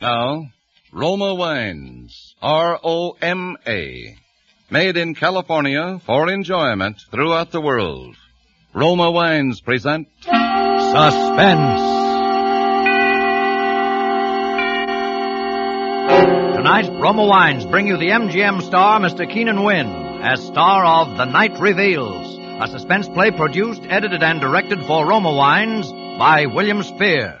Now, Roma Wines. R-O-M-A. Made in California for enjoyment throughout the world. Roma Wines present Suspense. Tonight, Roma Wines bring you the MGM star, Mr. Keenan Wynn, as star of The Night Reveals, a suspense play produced, edited, and directed for Roma Wines by William Spier.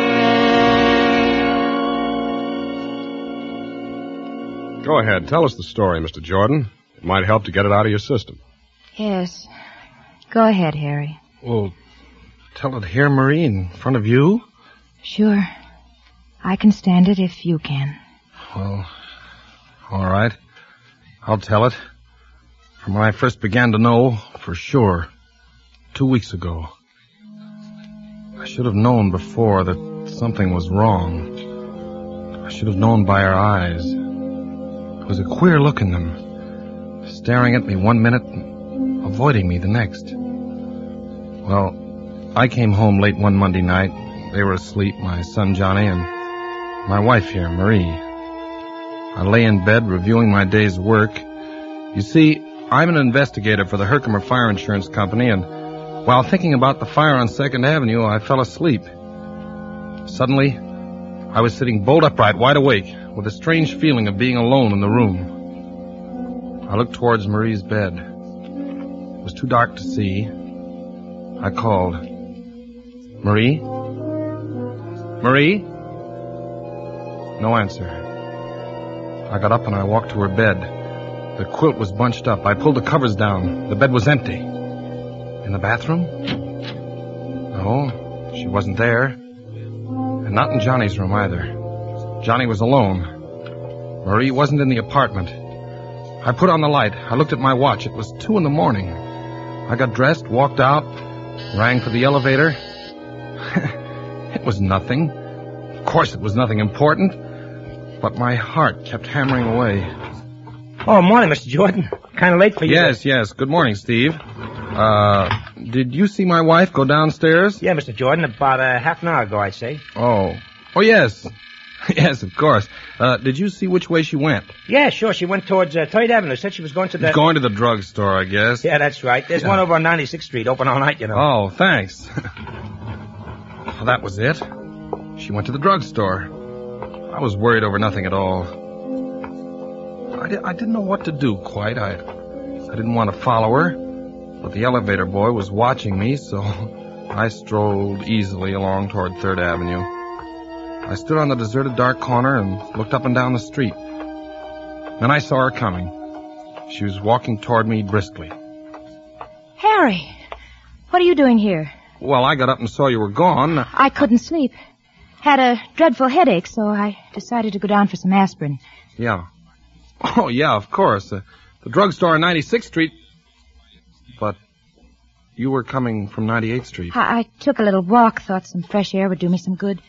Go ahead. Tell us the story, Mr. Jordan. It might help to get it out of your system. Yes. Go ahead, Harry. Well, tell it here, Marie, in front of you? Sure. I can stand it if you can. Well, all right. I'll tell it. From when I first began to know, for sure, two weeks ago. I should have known before that something was wrong. I should have known by her eyes. Was a queer look in them, staring at me one minute, avoiding me the next. Well, I came home late one Monday night. They were asleep, my son Johnny and my wife here, Marie. I lay in bed reviewing my day's work. You see, I'm an investigator for the Herkimer Fire Insurance Company, and while thinking about the fire on Second Avenue, I fell asleep. Suddenly, I was sitting bolt upright, wide awake, with a strange feeling of being alone in the room. I looked towards Marie's bed. It was too dark to see. I called. Marie? Marie? No answer. I got up and I walked to her bed. The quilt was bunched up. I pulled the covers down. The bed was empty. In the bathroom? No, she wasn't there. And not in Johnny's room either. Johnny was alone. Marie wasn't in the apartment. I put on the light. I looked at my watch. It was two in the morning. I got dressed, walked out, rang for the elevator. it was nothing. Of course, it was nothing important. But my heart kept hammering away. Oh, morning, Mr. Jordan. Kind of late for you. Yes, yes. Good morning, Steve. Uh, did you see my wife go downstairs? Yeah, Mr. Jordan, about a half an hour ago, I'd say. Oh. Oh, yes. yes, of course. Uh, did you see which way she went? Yeah, sure. She went towards uh, Third Avenue. Said she was going to the. Going to the drugstore, I guess. Yeah, that's right. There's one over on 96th Street, open all night, you know. Oh, thanks. well, that was it. She went to the drugstore. I was worried over nothing at all. I, di- I didn't know what to do quite. I, I didn't want to follow her, but the elevator boy was watching me, so I strolled easily along toward Third Avenue. I stood on the deserted dark corner and looked up and down the street. Then I saw her coming. She was walking toward me briskly. Harry, what are you doing here? Well, I got up and saw you were gone. I couldn't sleep. Had a dreadful headache, so I decided to go down for some aspirin. Yeah. Oh, yeah, of course. Uh, the drugstore on 96th Street. But you were coming from 98th Street. I, I took a little walk, thought some fresh air would do me some good.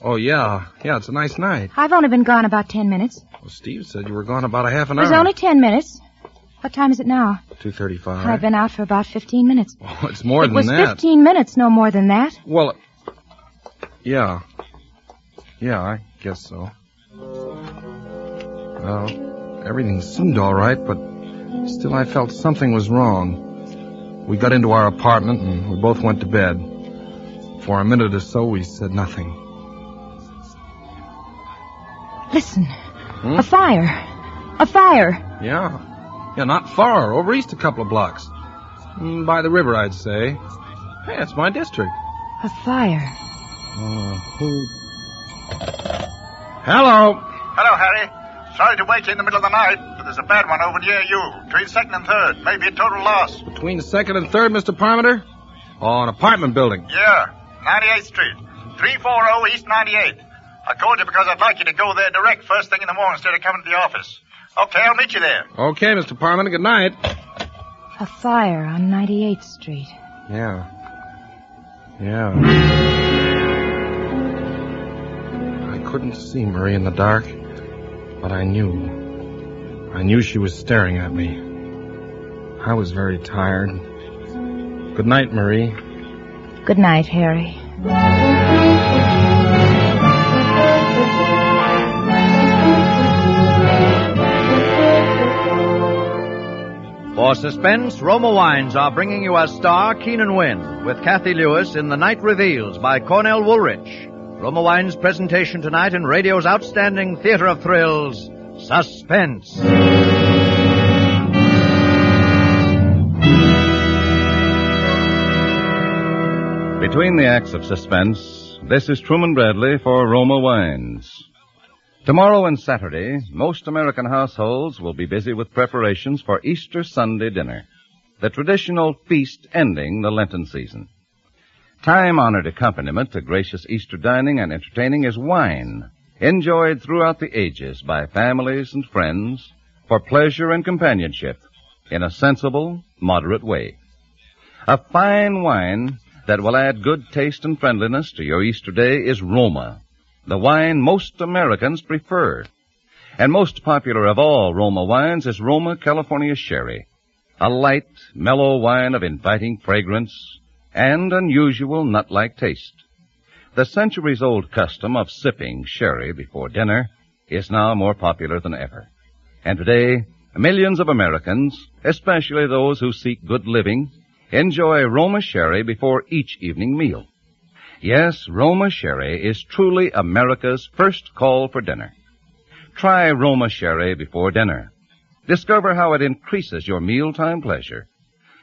Oh, yeah. Yeah, it's a nice night. I've only been gone about ten minutes. Well, Steve said you were gone about a half an It was only ten minutes. What time is it now? 2.35. I've been out for about fifteen minutes. Oh, it's more it than was fifteen minutes, no more than that. Well, yeah. Yeah, I guess so. Well, everything seemed all right, but still I felt something was wrong. We got into our apartment and we both went to bed. For a minute or so, we said nothing. Listen. A fire. A fire. Yeah. Yeah, not far. Over east a couple of blocks. Mm, By the river, I'd say. Hey, it's my district. A fire. Uh, who... Hello. Hello, Harry. Sorry to wake you in the middle of the night, but there's a bad one over near you. Between second and third. Maybe a total loss. Between second and third, Mr. Parmenter? Oh, an apartment building. Yeah. 98th Street. 340 East 98th. I called you because I'd like you to go there direct first thing in the morning instead of coming to the office. Okay, I'll meet you there. Okay, Mr. Parman. Good night. A fire on 98th Street. Yeah. Yeah. I couldn't see Marie in the dark, but I knew. I knew she was staring at me. I was very tired. Good night, Marie. Good night, Harry. For suspense, Roma Wines are bringing you a star, Keenan Wynn, with Cathy Lewis in The Night Reveals by Cornell Woolrich. Roma Wines' presentation tonight in radio's outstanding theater of thrills, Suspense. Between the acts of suspense, this is Truman Bradley for Roma Wines. Tomorrow and Saturday, most American households will be busy with preparations for Easter Sunday dinner, the traditional feast ending the Lenten season. Time honored accompaniment to gracious Easter dining and entertaining is wine, enjoyed throughout the ages by families and friends for pleasure and companionship in a sensible, moderate way. A fine wine that will add good taste and friendliness to your Easter day is Roma, the wine most Americans prefer. And most popular of all Roma wines is Roma California Sherry, a light, mellow wine of inviting fragrance and unusual nut-like taste. The centuries-old custom of sipping sherry before dinner is now more popular than ever. And today, millions of Americans, especially those who seek good living, enjoy Roma Sherry before each evening meal. Yes, Roma Sherry is truly America's first call for dinner. Try Roma Sherry before dinner. Discover how it increases your mealtime pleasure.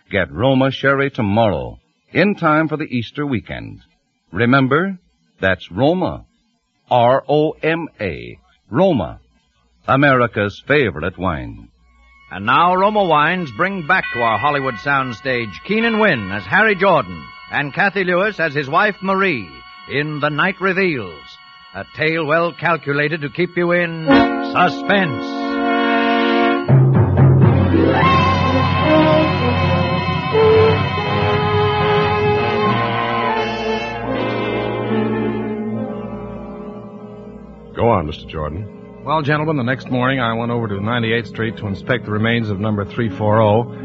Get Roma Sherry tomorrow, in time for the Easter weekend. Remember, that's Roma. R-O-M-A. Roma. America's favorite wine. And now Roma Wines bring back to our Hollywood soundstage Keenan Wynn as Harry Jordan and Cathy Lewis as his wife Marie in The Night Reveals, a tale well calculated to keep you in suspense. On, Mr. Jordan. Well, gentlemen, the next morning I went over to 98th Street to inspect the remains of number 340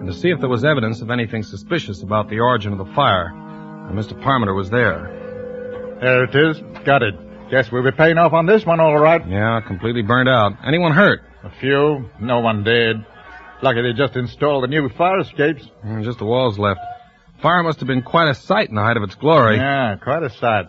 and to see if there was evidence of anything suspicious about the origin of the fire. And Mr. Parmenter was there. There it is. Got it. Guess we'll be paying off on this one all right. Yeah, completely burned out. Anyone hurt? A few. No one dead. Lucky they just installed the new fire escapes. Mm, Just the walls left. Fire must have been quite a sight in the height of its glory. Yeah, quite a sight.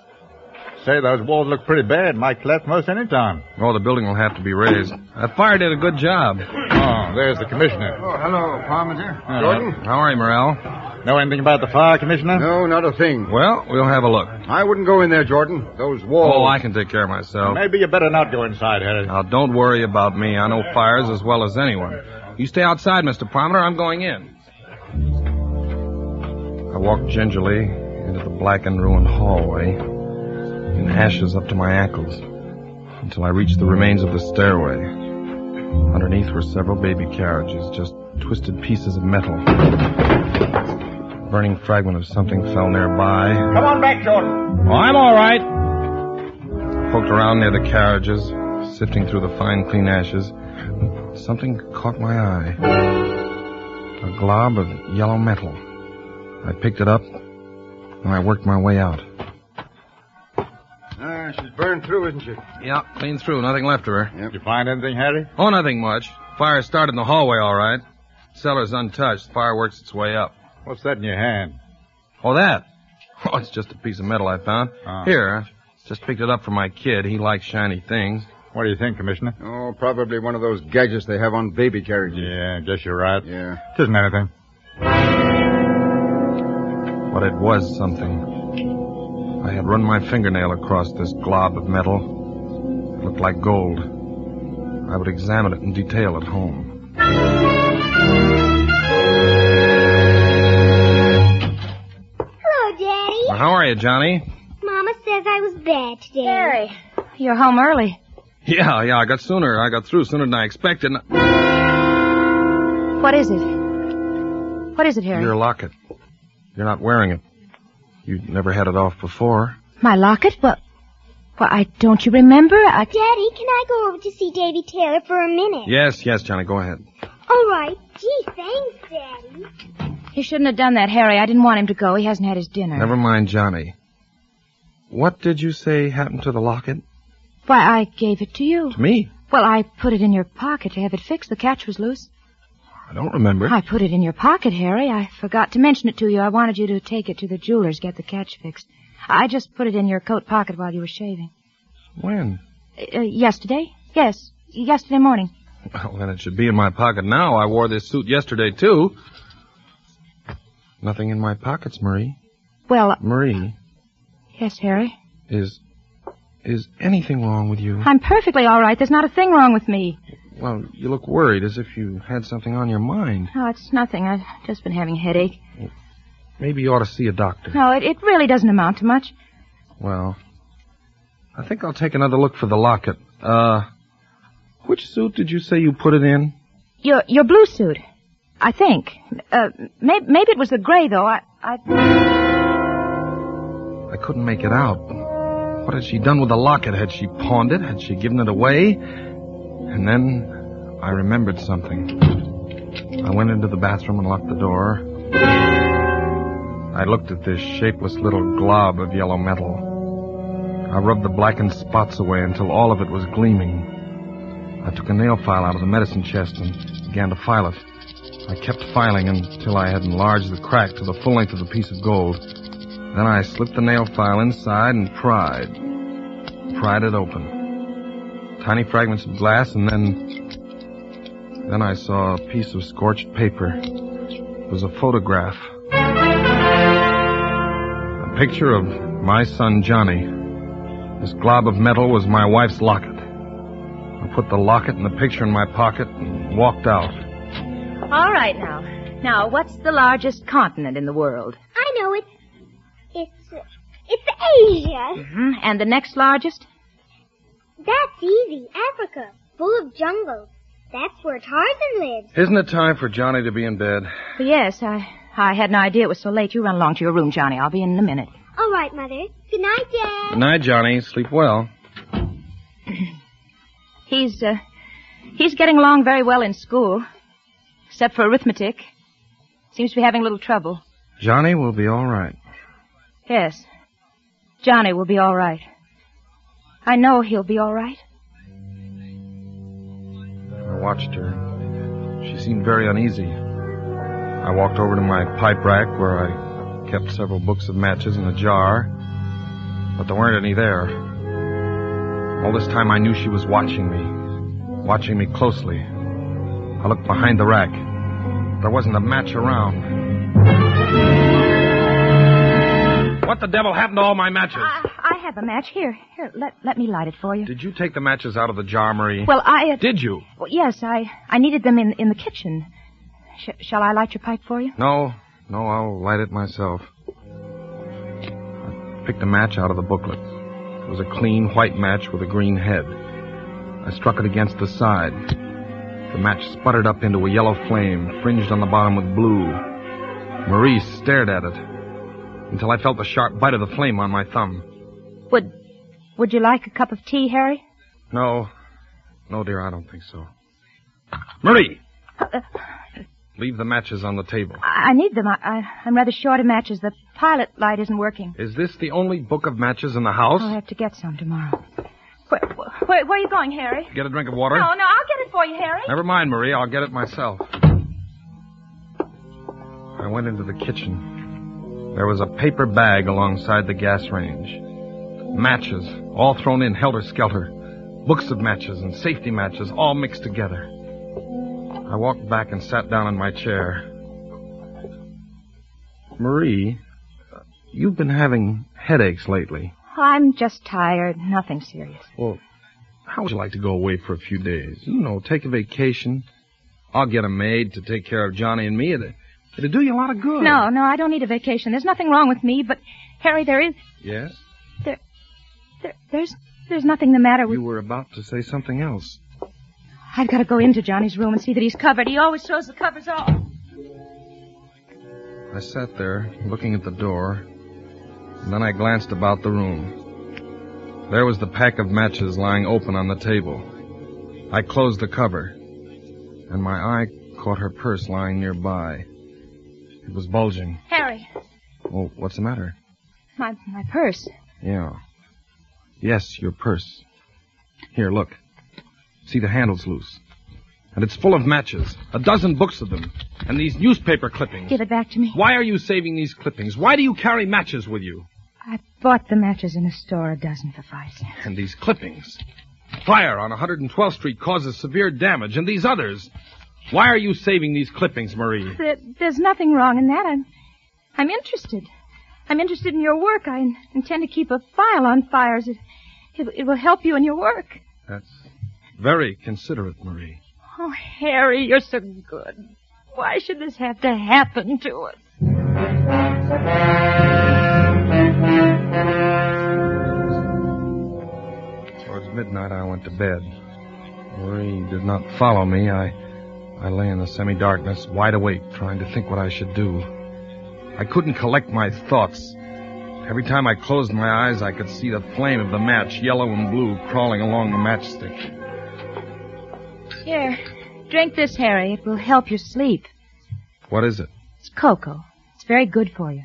Say, those walls look pretty bad. Might collapse most any time. Oh, the building will have to be razed. That fire did a good job. Oh, there's the commissioner. Oh, hello, Parmenter. Uh, Jordan? How are you, Morrell? Know anything about the fire, Commissioner? No, not a thing. Well, we'll have a look. I wouldn't go in there, Jordan. Those walls. Oh, I can take care of myself. Maybe you better not go inside, Harry. Now, don't worry about me. I know fires as well as anyone. You stay outside, Mr. Palmer. I'm going in. I walked gingerly into the blackened, ruined hallway, in ashes up to my ankles, until I reached the remains of the stairway. Underneath were several baby carriages, just twisted pieces of metal. A burning fragment of something fell nearby. Come on back, Jordan. Oh, I'm all right. Poked around near the carriages, sifting through the fine, clean ashes. Something caught my eye. A glob of yellow metal. I picked it up, and I worked my way out. Ah, she's burned through, isn't she? Yeah, clean through. Nothing left of her. Did you find anything, Harry? Oh, nothing much. Fire started in the hallway, all right. Cellar's untouched. Fire works its way up. What's that in your hand? Oh, that? Oh, it's just a piece of metal I found. Ah. Here, I just picked it up for my kid. He likes shiny things. What do you think, Commissioner? Oh, probably one of those gadgets they have on baby carriages. Yeah, I guess you're right. Yeah. It isn't anything. But it was something. I had run my fingernail across this glob of metal. It looked like gold. I would examine it in detail at home. Hello, Daddy. Well, how are you, Johnny? Mama says I was bad today. Harry, you're home early. Yeah, yeah, I got sooner. I got through sooner than I expected. What is it? What is it, Harry? Your locket. You're not wearing it. You never had it off before. My locket? Well, well, I don't you remember? I... Daddy, can I go over to see Davy Taylor for a minute? Yes, yes, Johnny, go ahead. All right. Gee, thanks, Daddy. He shouldn't have done that, Harry. I didn't want him to go. He hasn't had his dinner. Never mind, Johnny. What did you say happened to the locket? Why, I gave it to you. To me? Well, I put it in your pocket to have it fixed. The catch was loose. I don't remember. I put it in your pocket, Harry. I forgot to mention it to you. I wanted you to take it to the jeweler's, get the catch fixed. I just put it in your coat pocket while you were shaving. When? Uh, yesterday? Yes, yesterday morning. Well, then it should be in my pocket now. I wore this suit yesterday, too. Nothing in my pockets, Marie. Well, Marie, yes, Harry. is. is anything wrong with you? I'm perfectly all right. There's not a thing wrong with me. Well, you look worried as if you had something on your mind. No, it's nothing. I've just been having a headache. Maybe you ought to see a doctor. No, it, it really doesn't amount to much. Well, I think I'll take another look for the locket. Uh, which suit did you say you put it in? Your your blue suit, I think. Uh, maybe, maybe it was the gray though. I I. I couldn't make it out. What had she done with the locket? Had she pawned it? Had she given it away? And then I remembered something. I went into the bathroom and locked the door. I looked at this shapeless little glob of yellow metal. I rubbed the blackened spots away until all of it was gleaming. I took a nail file out of the medicine chest and began to file it. I kept filing until I had enlarged the crack to the full length of the piece of gold. Then I slipped the nail file inside and pried. Pried it open. Tiny fragments of glass and then... Then I saw a piece of scorched paper. It was a photograph. A picture of my son Johnny. This glob of metal was my wife's locket. I put the locket and the picture in my pocket and walked out. All right now. Now, what's the largest continent in the world? I know it. It's, uh, it's Asia. hmm And the next largest? That's easy. Africa. Full of jungles. That's where Tarzan lives. Isn't it time for Johnny to be in bed? Yes, I I had no idea it was so late. You run along to your room, Johnny. I'll be in in a minute. All right, Mother. Good night, Dad. Good night, Johnny. Sleep well. He's uh he's getting along very well in school. Except for arithmetic. Seems to be having a little trouble. Johnny will be all right. Yes. Johnny will be all right. I know he'll be all right. I watched her. She seemed very uneasy. I walked over to my pipe rack where I kept several books of matches in a jar, but there weren't any there. All this time I knew she was watching me, watching me closely. I looked behind the rack. There wasn't a match around. What the devil happened to all my matches? I, I have a match here. Here, let let me light it for you. Did you take the matches out of the jar, Marie? Well, I uh, Did you? well, yes, I I needed them in in the kitchen. Sh- shall I light your pipe for you? No, no, I'll light it myself. I picked a match out of the booklet. It was a clean white match with a green head. I struck it against the side. The match sputtered up into a yellow flame, fringed on the bottom with blue. Marie stared at it until I felt the sharp bite of the flame on my thumb. Would Would you like a cup of tea, Harry? No, no, dear, I don't think so. Marie! Uh, Leave the matches on the table. I, I need them. I, I I'm rather short of matches. The pilot light isn't working. Is this the only book of matches in the house? I'll have to get some tomorrow. Where, where, where are you going, Harry? Get a drink of water? No, no, I'll get it for you, Harry. Never mind, Marie. I'll get it myself. I went into the kitchen. There was a paper bag alongside the gas range. Matches, all thrown in helter skelter. Books of matches and safety matches, all mixed together. I walked back and sat down in my chair. Marie, you've been having headaches lately. I'm just tired. Nothing serious. Well, how would you like to go away for a few days? You know, take a vacation. I'll get a maid to take care of Johnny and me. It'll, it'd do you a lot of good. No, no, I don't need a vacation. There's nothing wrong with me, but Harry, there is Yes? there, there's there's nothing the matter with You were about to say something else. I've got to go into Johnny's room and see that he's covered. He always throws the covers off. I sat there, looking at the door, and then I glanced about the room. There was the pack of matches lying open on the table. I closed the cover, and my eye caught her purse lying nearby. It was bulging. Harry, Oh, what's the matter? my my purse. Yeah. Yes, your purse. Here, look. See, the handle's loose. And it's full of matches. A dozen books of them. And these newspaper clippings. Give it back to me. Why are you saving these clippings? Why do you carry matches with you? I bought the matches in a store, a dozen for five cents. And these clippings. Fire on 112th Street causes severe damage, and these others. Why are you saving these clippings, Marie? There, there's nothing wrong in that. I'm, I'm interested. I'm interested in your work. I intend to keep a file on fires. It, it, it will help you in your work. That's very considerate, Marie. Oh, Harry, you're so good. Why should this have to happen to us? Towards midnight, I went to bed. Marie did not follow me. I, I lay in the semi-darkness, wide awake, trying to think what I should do. I couldn't collect my thoughts. Every time I closed my eyes, I could see the flame of the match, yellow and blue, crawling along the matchstick. Here, drink this, Harry. It will help you sleep. What is it? It's cocoa. It's very good for you.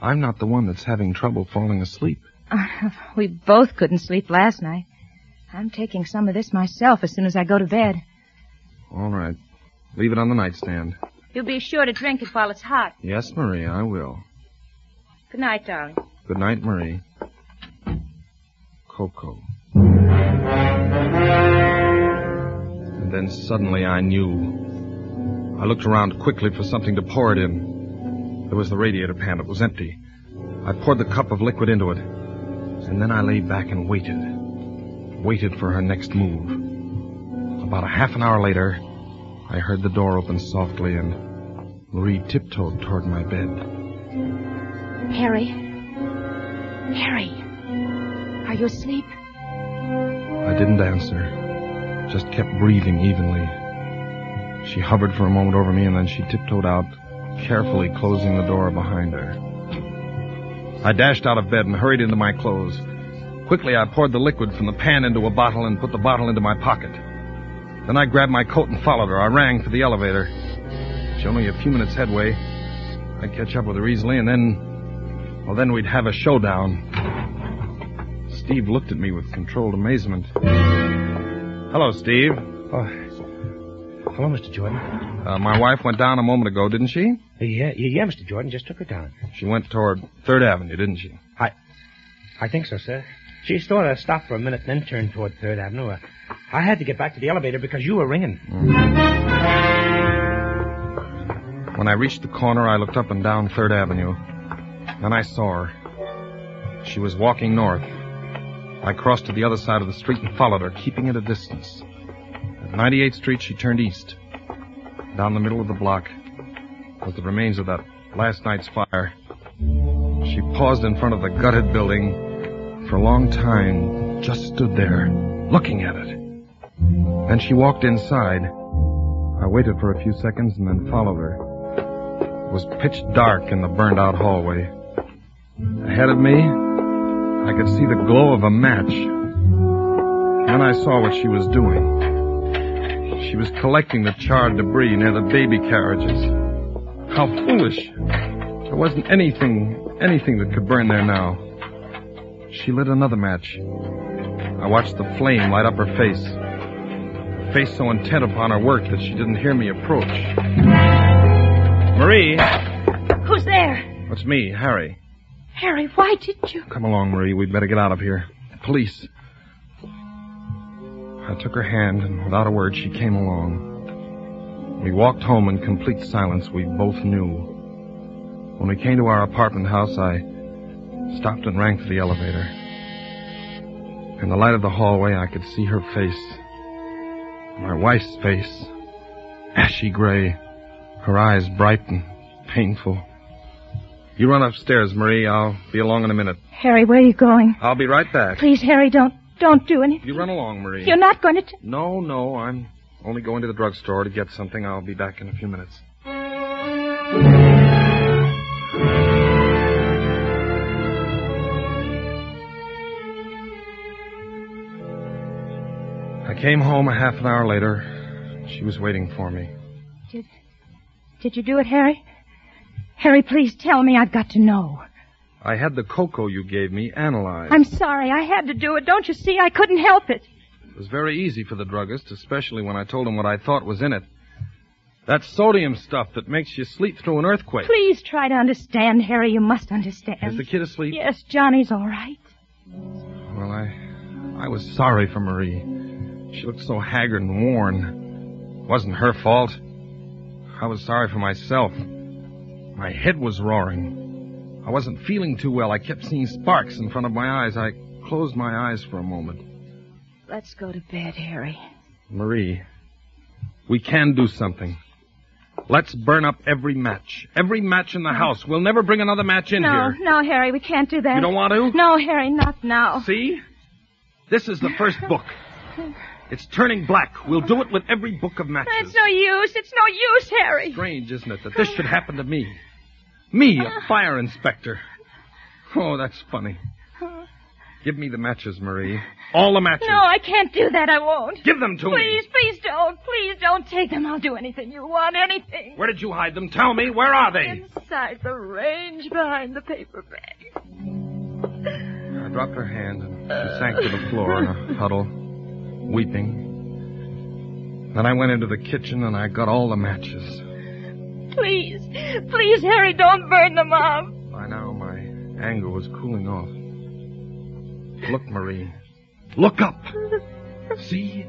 I'm not the one that's having trouble falling asleep. we both couldn't sleep last night. I'm taking some of this myself as soon as I go to bed. All right. Leave it on the nightstand. You'll be sure to drink it while it's hot. Yes, Marie, I will. Good night, darling. Good night, Marie. Cocoa. And then suddenly I knew. I looked around quickly for something to pour it in. There was the radiator pan. It was empty. I poured the cup of liquid into it. And then I lay back and waited. Waited for her next move. About a half an hour later, I heard the door open softly and Marie tiptoed toward my bed. Harry. Harry. Are you asleep? I didn't answer, just kept breathing evenly. She hovered for a moment over me and then she tiptoed out, carefully closing the door behind her. I dashed out of bed and hurried into my clothes. Quickly, I poured the liquid from the pan into a bottle and put the bottle into my pocket. Then I grabbed my coat and followed her. I rang for the elevator. Only a few minutes headway. I'd catch up with her easily, and then, well, then we'd have a showdown. Steve looked at me with controlled amazement. Hello, Steve. Oh. Hello, Mr. Jordan. Uh, my wife went down a moment ago, didn't she? Yeah, yeah, yeah, Mr. Jordan. Just took her down. She went toward Third Avenue, didn't she? I, I think so, sir. She sort of stopped for a minute, then turned toward Third Avenue. Uh, I had to get back to the elevator because you were ringing. When I reached the corner, I looked up and down Third Avenue. Then I saw her. She was walking north. I crossed to the other side of the street and followed her, keeping at a distance. At 98th Street, she turned east. Down the middle of the block was the remains of that last night's fire. She paused in front of the gutted building for a long time, just stood there, looking at it. Then she walked inside. I waited for a few seconds and then followed her. Was pitch dark in the burned out hallway. Ahead of me, I could see the glow of a match. Then I saw what she was doing. She was collecting the charred debris near the baby carriages. How foolish. There wasn't anything, anything that could burn there now. She lit another match. I watched the flame light up her face. Face so intent upon her work that she didn't hear me approach. Marie! Who's there? It's me, Harry. Harry, why didn't you? Come along, Marie. We'd better get out of here. Police. I took her hand, and without a word, she came along. We walked home in complete silence. We both knew. When we came to our apartment house, I stopped and rang for the elevator. In the light of the hallway, I could see her face. My wife's face. Ashy gray. Her eyes bright and painful. You run upstairs, Marie. I'll be along in a minute. Harry, where are you going? I'll be right back. Please, Harry, don't don't do anything. You run along, Marie. You're not going to. T- No, no, I'm only going to the drugstore to get something. I'll be back in a few minutes. I came home a half an hour later. She was waiting for me. Did Did you do it, Harry? Harry, please tell me. I've got to know. I had the cocoa you gave me analyzed. I'm sorry. I had to do it. Don't you see? I couldn't help it. It was very easy for the druggist, especially when I told him what I thought was in it. That sodium stuff that makes you sleep through an earthquake. Please try to understand, Harry. You must understand. Is the kid asleep? Yes, Johnny's all right. Well, I I was sorry for Marie. She looked so haggard and worn. It wasn't her fault. I was sorry for myself. My head was roaring. I wasn't feeling too well. I kept seeing sparks in front of my eyes. I closed my eyes for a moment. Let's go to bed, Harry. Marie, we can do something. Let's burn up every match. Every match in the house. We'll never bring another match in no, here. no, no, Harry, we can't do that. You don't want to? No, Harry, not now. See? This is the first book. It's turning black. We'll do it with every book of matches. It's no use. It's no use, Harry. Strange, isn't it, that this should happen to me? Me, a uh. fire inspector. Oh, that's funny. Give me the matches, Marie. All the matches. No, I can't do that. I won't. Give them to me. Please, please don't. Please don't take them. I'll do anything you want. Anything. Where did you hide them? Tell me. Where are they? Inside the range behind the paper bag. I dropped her hand and she sank to the floor in a huddle, weeping. Then I went into the kitchen and I got all the matches. Please, please, Harry, don't burn them up. By now, my anger was cooling off. Look, Marie. Look up. See?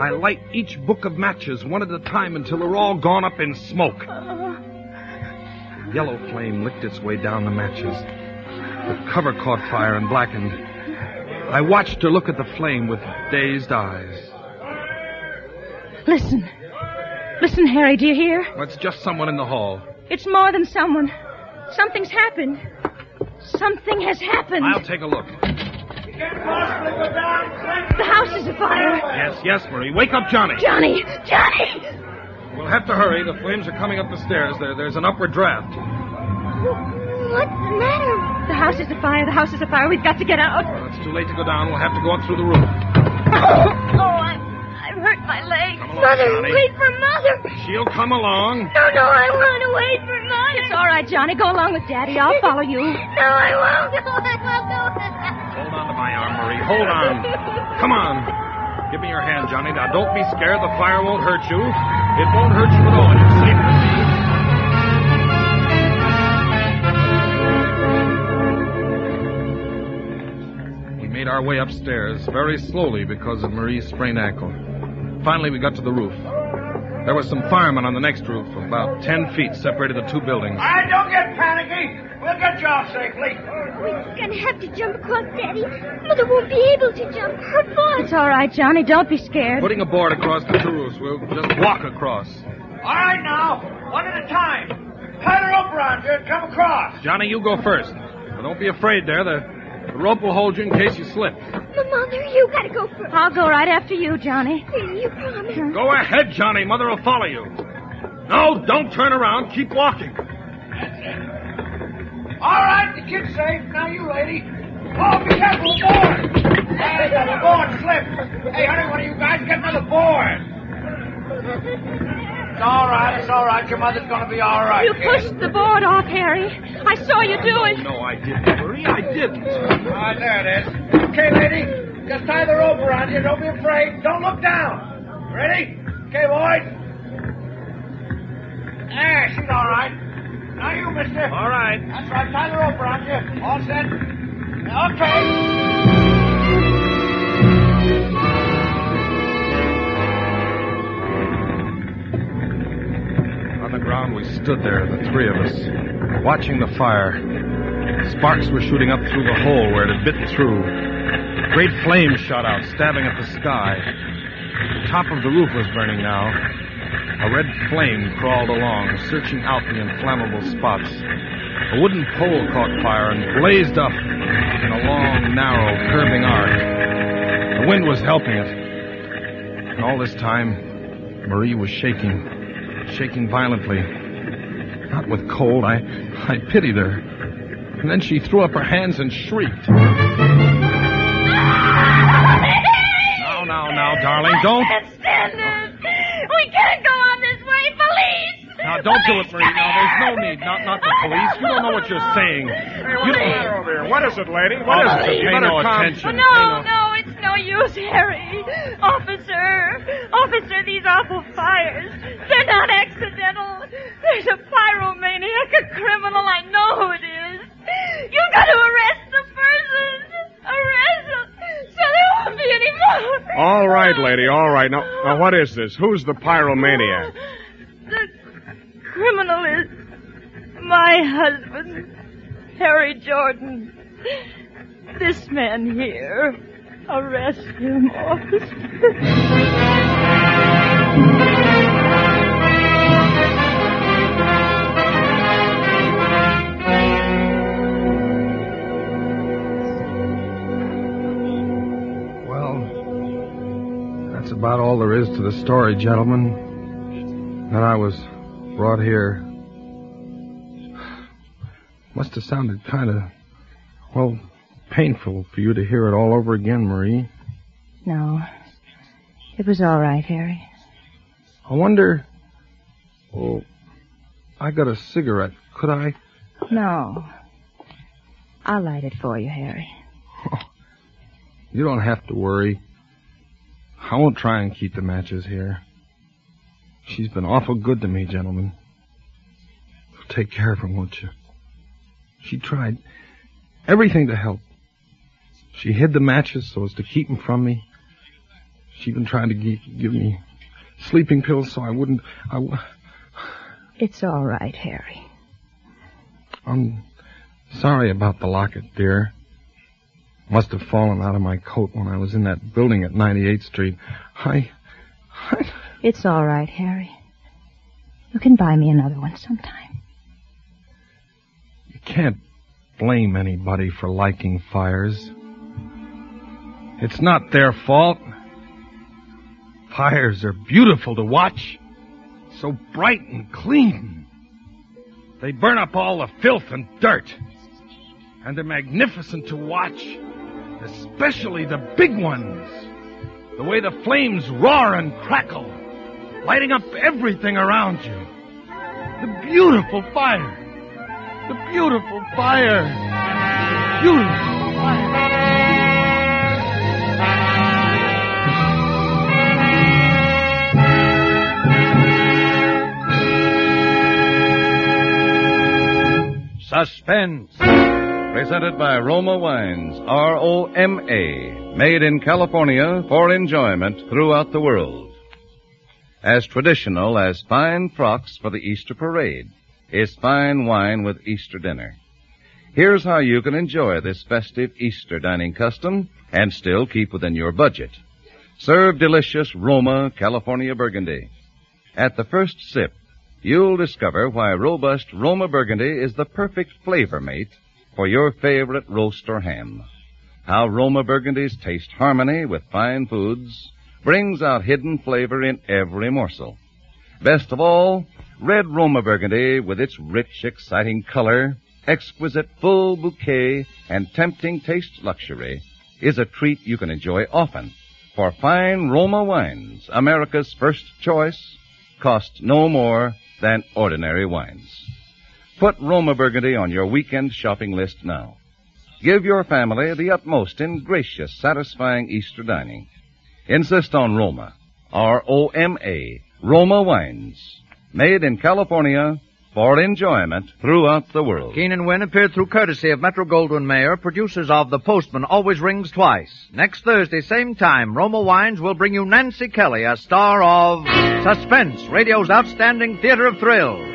I light each book of matches one at a time until they're all gone up in smoke. The Yellow flame licked its way down the matches. The cover caught fire and blackened. I watched her look at the flame with dazed eyes. Listen. Listen, Harry, do you hear? Well, it's just someone in the hall. It's more than someone. Something's happened. Something has happened. I'll take a look. You can't possibly put down. The house is afire. Yes, yes, Marie. Wake up, Johnny. Johnny! Johnny! We'll have to hurry. The flames are coming up the stairs. There, there's an upward draft. What's the matter? The house is afire. The house is afire. We've got to get out. Well, it's too late to go down. We'll have to go up through the roof. Oh, I'm, I've hurt my leg. Come along, Mother, Johnny. wait for Mother. She'll come along. No, no, I want to wait for Mother. It's all right, Johnny. Go along with Daddy. I'll follow you. No, I won't. No, I won't go. Hold on to my arm, Marie. Hold on. Come on. Give me your hand, Johnny. Now, don't be scared. The fire won't hurt you. It won't hurt you at all. Our way upstairs very slowly because of Marie's sprained ankle. Finally, we got to the roof. There were some firemen on the next roof. About ten feet separated the two buildings. All right, don't get panicky. We'll get you off safely. We're gonna have to jump across, Daddy. Mother won't be able to jump. Her foot. It's all right, Johnny. Don't be scared. Putting a board across the two roofs. We'll just walk across. All right, now, one at a time. Tie the rope around you and come across. Johnny, you go first. But don't be afraid there. The, the rope will hold you in case you slip. But Mother, you gotta go first. I'll go right after you, Johnny. You promise? Go ahead, Johnny. Mother will follow you. No, don't turn around. Keep walking. That's it. All right, the kid's safe. Now you, lady. Oh, be careful, board. Hey, the board slipped. Hey, honey, one of you guys get another board. It's all right. It's all right. Your mother's going to be all right. You pushed the board off, Harry. I saw you do it. No, I didn't, Marie. I didn't. All right, there it is. Okay, lady. Just tie the rope around you. Don't be afraid. Don't look down. Ready? Okay, boys. There, she's all right. Now you, mister. All right. That's right. Tie the rope around you. All set. Okay. We stood there, the three of us, watching the fire. Sparks were shooting up through the hole where it had bitten through. Great flames shot out, stabbing at the sky. The top of the roof was burning now. A red flame crawled along, searching out the inflammable spots. A wooden pole caught fire and blazed up in a long, narrow, curving arc. The wind was helping it. And all this time, Marie was shaking, shaking violently. Not with cold. I, I pitied her. And then she threw up her hands and shrieked. Now, now, now, darling, don't. We can't go on this way. Police! Now, don't do it, Marie. Now, there's no need. Not, not the police. You don't know what you're saying. You don't. over here? What is it, lady? What is it? You Pay better no calm- attention. No, no, it's no use, Harry. Officer, officer, these awful fires. They're not accidental. There's a pyromaniac, a criminal. I know who it is. You've got to arrest the person. Arrest him. So there won't be any more. All right, lady, all right. Now, now, what is this? Who's the pyromaniac? The criminal is my husband, Harry Jordan. This man here. Arrest him, officer. Well, that's about all there is to the story, gentlemen. That I was brought here. Must have sounded kind of, well, painful for you to hear it all over again, Marie. No. It was all right, Harry. I wonder. Oh, I got a cigarette. Could I? No. I'll light it for you, Harry. You don't have to worry. I won't try and keep the matches here. She's been awful good to me, gentlemen. You'll take care of her, won't you? She tried everything to help. She hid the matches so as to keep them from me. She even tried to gi- give me sleeping pills so I wouldn't. I, w- It's all right, Harry. I'm sorry about the locket, dear. Must have fallen out of my coat when I was in that building at 98th Street. I. It's all right, Harry. You can buy me another one sometime. You can't blame anybody for liking fires. It's not their fault. Fires are beautiful to watch. So bright and clean. They burn up all the filth and dirt. And they're magnificent to watch. Especially the big ones. The way the flames roar and crackle, lighting up everything around you. The beautiful fire. The beautiful fire. Beautiful fire. Suspense. Presented by Roma Wines, R-O-M-A, made in California for enjoyment throughout the world. As traditional as fine frocks for the Easter parade is fine wine with Easter dinner. Here's how you can enjoy this festive Easter dining custom and still keep within your budget. Serve delicious Roma California Burgundy. At the first sip, you'll discover why robust Roma Burgundy is the perfect flavor mate for your favorite roast or ham. How Roma Burgundy's taste harmony with fine foods brings out hidden flavor in every morsel. Best of all, red Roma Burgundy with its rich, exciting color, exquisite full bouquet, and tempting taste luxury is a treat you can enjoy often. For fine Roma wines, America's first choice, cost no more than ordinary wines. Put Roma Burgundy on your weekend shopping list now. Give your family the utmost in gracious, satisfying Easter dining. Insist on Roma, R-O-M-A, Roma wines, made in California for enjoyment throughout the world. Keenan Wynn appeared through courtesy of Metro Goldwyn Mayer, producers of The Postman Always Rings Twice. Next Thursday, same time, Roma Wines will bring you Nancy Kelly, a star of Suspense, radio's outstanding theater of thrills.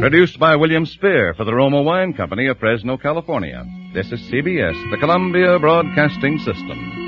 Produced by William Spier for the Roma Wine Company of Fresno, California. This is CBS, the Columbia Broadcasting System.